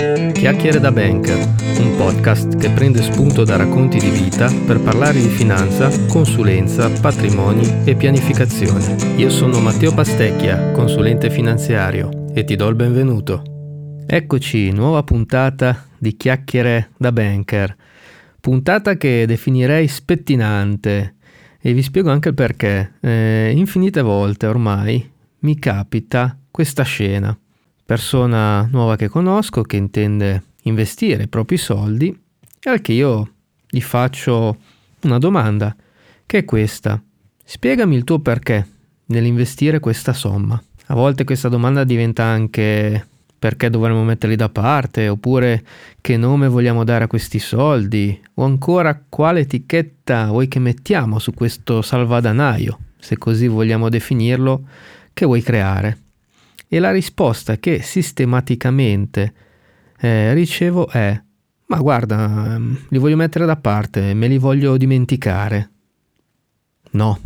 Chiacchiere da Banker, un podcast che prende spunto da racconti di vita per parlare di finanza, consulenza, patrimoni e pianificazione. Io sono Matteo Pastecchia, consulente finanziario, e ti do il benvenuto. Eccoci, nuova puntata di Chiacchiere da Banker. Puntata che definirei spettinante e vi spiego anche il perché. Eh, infinite volte ormai mi capita questa scena persona nuova che conosco che intende investire i propri soldi e al che io gli faccio una domanda che è questa. Spiegami il tuo perché nell'investire questa somma. A volte questa domanda diventa anche perché dovremmo metterli da parte, oppure che nome vogliamo dare a questi soldi, o ancora quale etichetta vuoi che mettiamo su questo salvadanaio, se così vogliamo definirlo, che vuoi creare. E la risposta che sistematicamente eh, ricevo è, ma guarda, mm, li voglio mettere da parte, me li voglio dimenticare. No,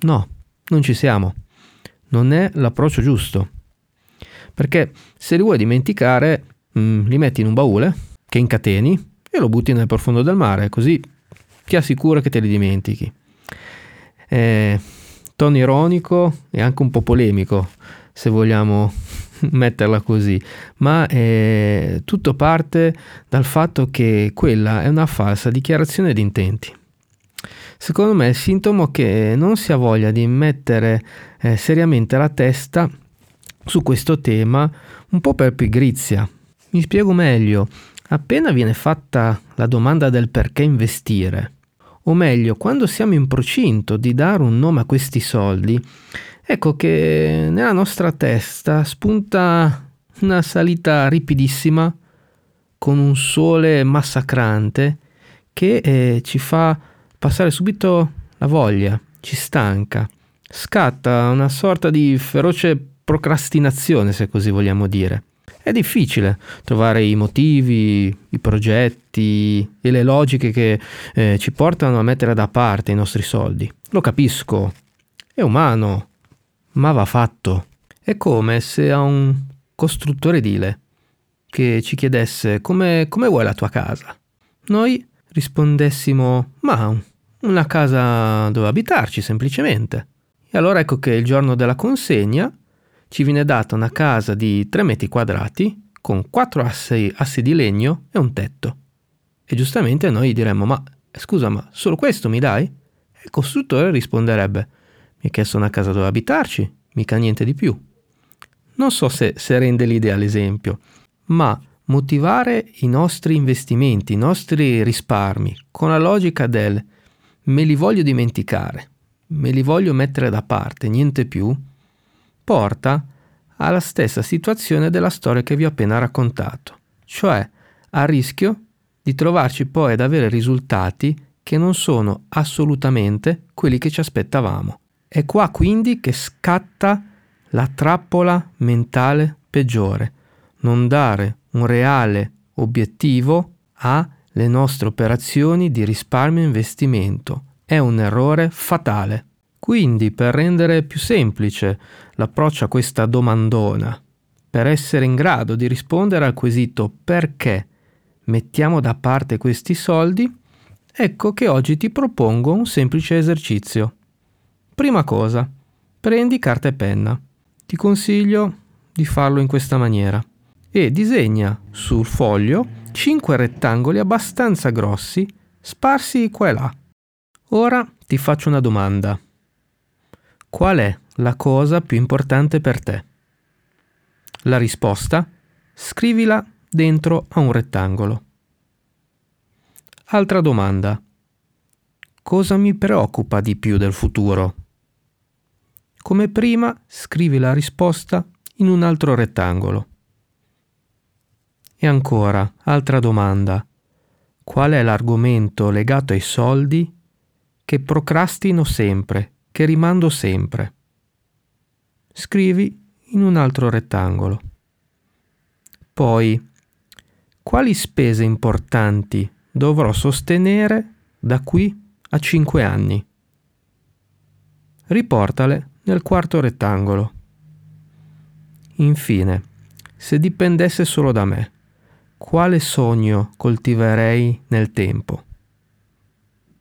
no, non ci siamo. Non è l'approccio giusto. Perché se li vuoi dimenticare, mh, mm, li metti in un baule, che incateni e lo butti nel profondo del mare, così ti assicuro che te li dimentichi. Eh, tono ironico e anche un po' polemico se vogliamo metterla così, ma eh, tutto parte dal fatto che quella è una falsa dichiarazione di intenti. Secondo me è il sintomo che non si ha voglia di mettere eh, seriamente la testa su questo tema un po' per pigrizia. Mi spiego meglio. Appena viene fatta la domanda del perché investire, o meglio, quando siamo in procinto di dare un nome a questi soldi, ecco che nella nostra testa spunta una salita ripidissima con un sole massacrante che eh, ci fa passare subito la voglia, ci stanca, scatta una sorta di feroce procrastinazione, se così vogliamo dire. È difficile trovare i motivi, i progetti e le logiche che eh, ci portano a mettere da parte i nostri soldi. Lo capisco, è umano, ma va fatto. È come se a un costruttore edile che ci chiedesse come, come vuoi la tua casa. Noi rispondessimo ma una casa dove abitarci semplicemente. E allora ecco che il giorno della consegna ci viene data una casa di 3 metri quadrati con 4 assi, assi di legno e un tetto. E giustamente noi diremmo ma scusa ma solo questo mi dai? E il costruttore risponderebbe mi hai chiesto una casa dove abitarci, mica niente di più. Non so se, se rende l'idea l'esempio, ma motivare i nostri investimenti, i nostri risparmi con la logica del me li voglio dimenticare, me li voglio mettere da parte, niente più, porta alla stessa situazione della storia che vi ho appena raccontato, cioè al rischio di trovarci poi ad avere risultati che non sono assolutamente quelli che ci aspettavamo. È qua quindi che scatta la trappola mentale peggiore, non dare un reale obiettivo alle nostre operazioni di risparmio e investimento. È un errore fatale. Quindi, per rendere più semplice l'approccio a questa domandona, per essere in grado di rispondere al quesito perché mettiamo da parte questi soldi, ecco che oggi ti propongo un semplice esercizio. Prima cosa, prendi carta e penna. Ti consiglio di farlo in questa maniera e disegna sul foglio 5 rettangoli abbastanza grossi sparsi qua e là. Ora ti faccio una domanda. Qual è la cosa più importante per te? La risposta? Scrivila dentro a un rettangolo. Altra domanda. Cosa mi preoccupa di più del futuro? Come prima, scrivi la risposta in un altro rettangolo. E ancora, altra domanda. Qual è l'argomento legato ai soldi che procrastino sempre, che rimando sempre? Scrivi in un altro rettangolo. Poi, quali spese importanti dovrò sostenere da qui a 5 anni? Riportale nel quarto rettangolo. Infine, se dipendesse solo da me, quale sogno coltiverei nel tempo.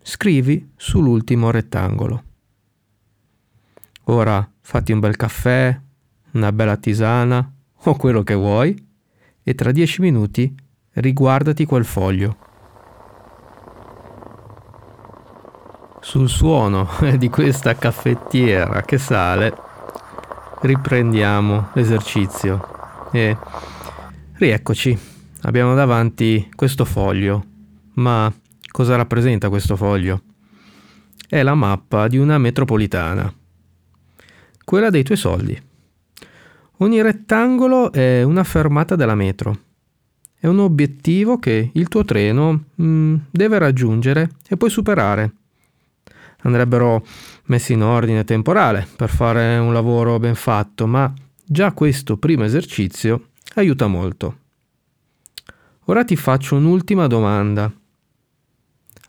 Scrivi sull'ultimo rettangolo. Ora fatti un bel caffè, una bella tisana o quello che vuoi e tra dieci minuti riguardati quel foglio. Sul suono di questa caffettiera che sale riprendiamo l'esercizio. E rieccoci, abbiamo davanti questo foglio, ma cosa rappresenta questo foglio? È la mappa di una metropolitana, quella dei tuoi soldi. Ogni rettangolo è una fermata della metro, è un obiettivo che il tuo treno mh, mm, deve raggiungere e poi superare andrebbero messi in ordine temporale per fare un lavoro ben fatto, ma già questo primo esercizio aiuta molto. Ora ti faccio un'ultima domanda.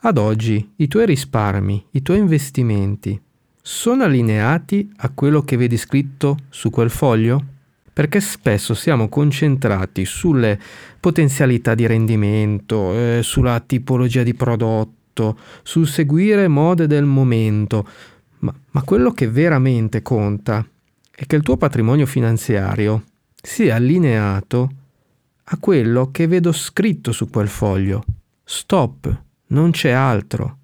Ad oggi i tuoi risparmi, i tuoi investimenti sono allineati a quello che vedi scritto su quel foglio? Perché spesso siamo concentrati sulle potenzialità di rendimento, eh, sulla tipologia di prodotto, tutto, sul seguire mode del momento, ma, ma quello che veramente conta è che il tuo patrimonio finanziario sia allineato a quello che vedo scritto su quel foglio. Stop, non c'è altro.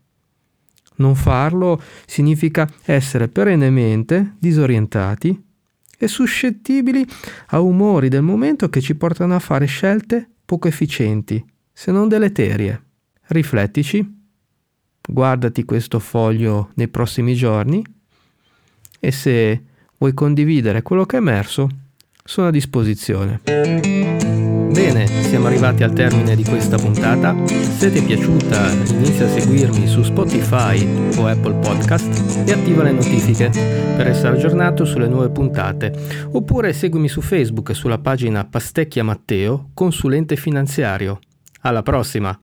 Non farlo significa essere perennemente disorientati e suscettibili a umori del momento che ci portano a fare scelte poco efficienti, se non deleterie. Riflettici guardati questo foglio nei prossimi giorni e se vuoi condividere quello che è emerso, sono a disposizione. Bene, siamo arrivati al termine di questa puntata. Se ti è piaciuta, inizia a seguirmi su Spotify o Apple Podcast e attiva le notifiche per essere aggiornato sulle nuove puntate. Oppure seguimi su Facebook sulla pagina Pastecchia Matteo, consulente finanziario. Alla prossima!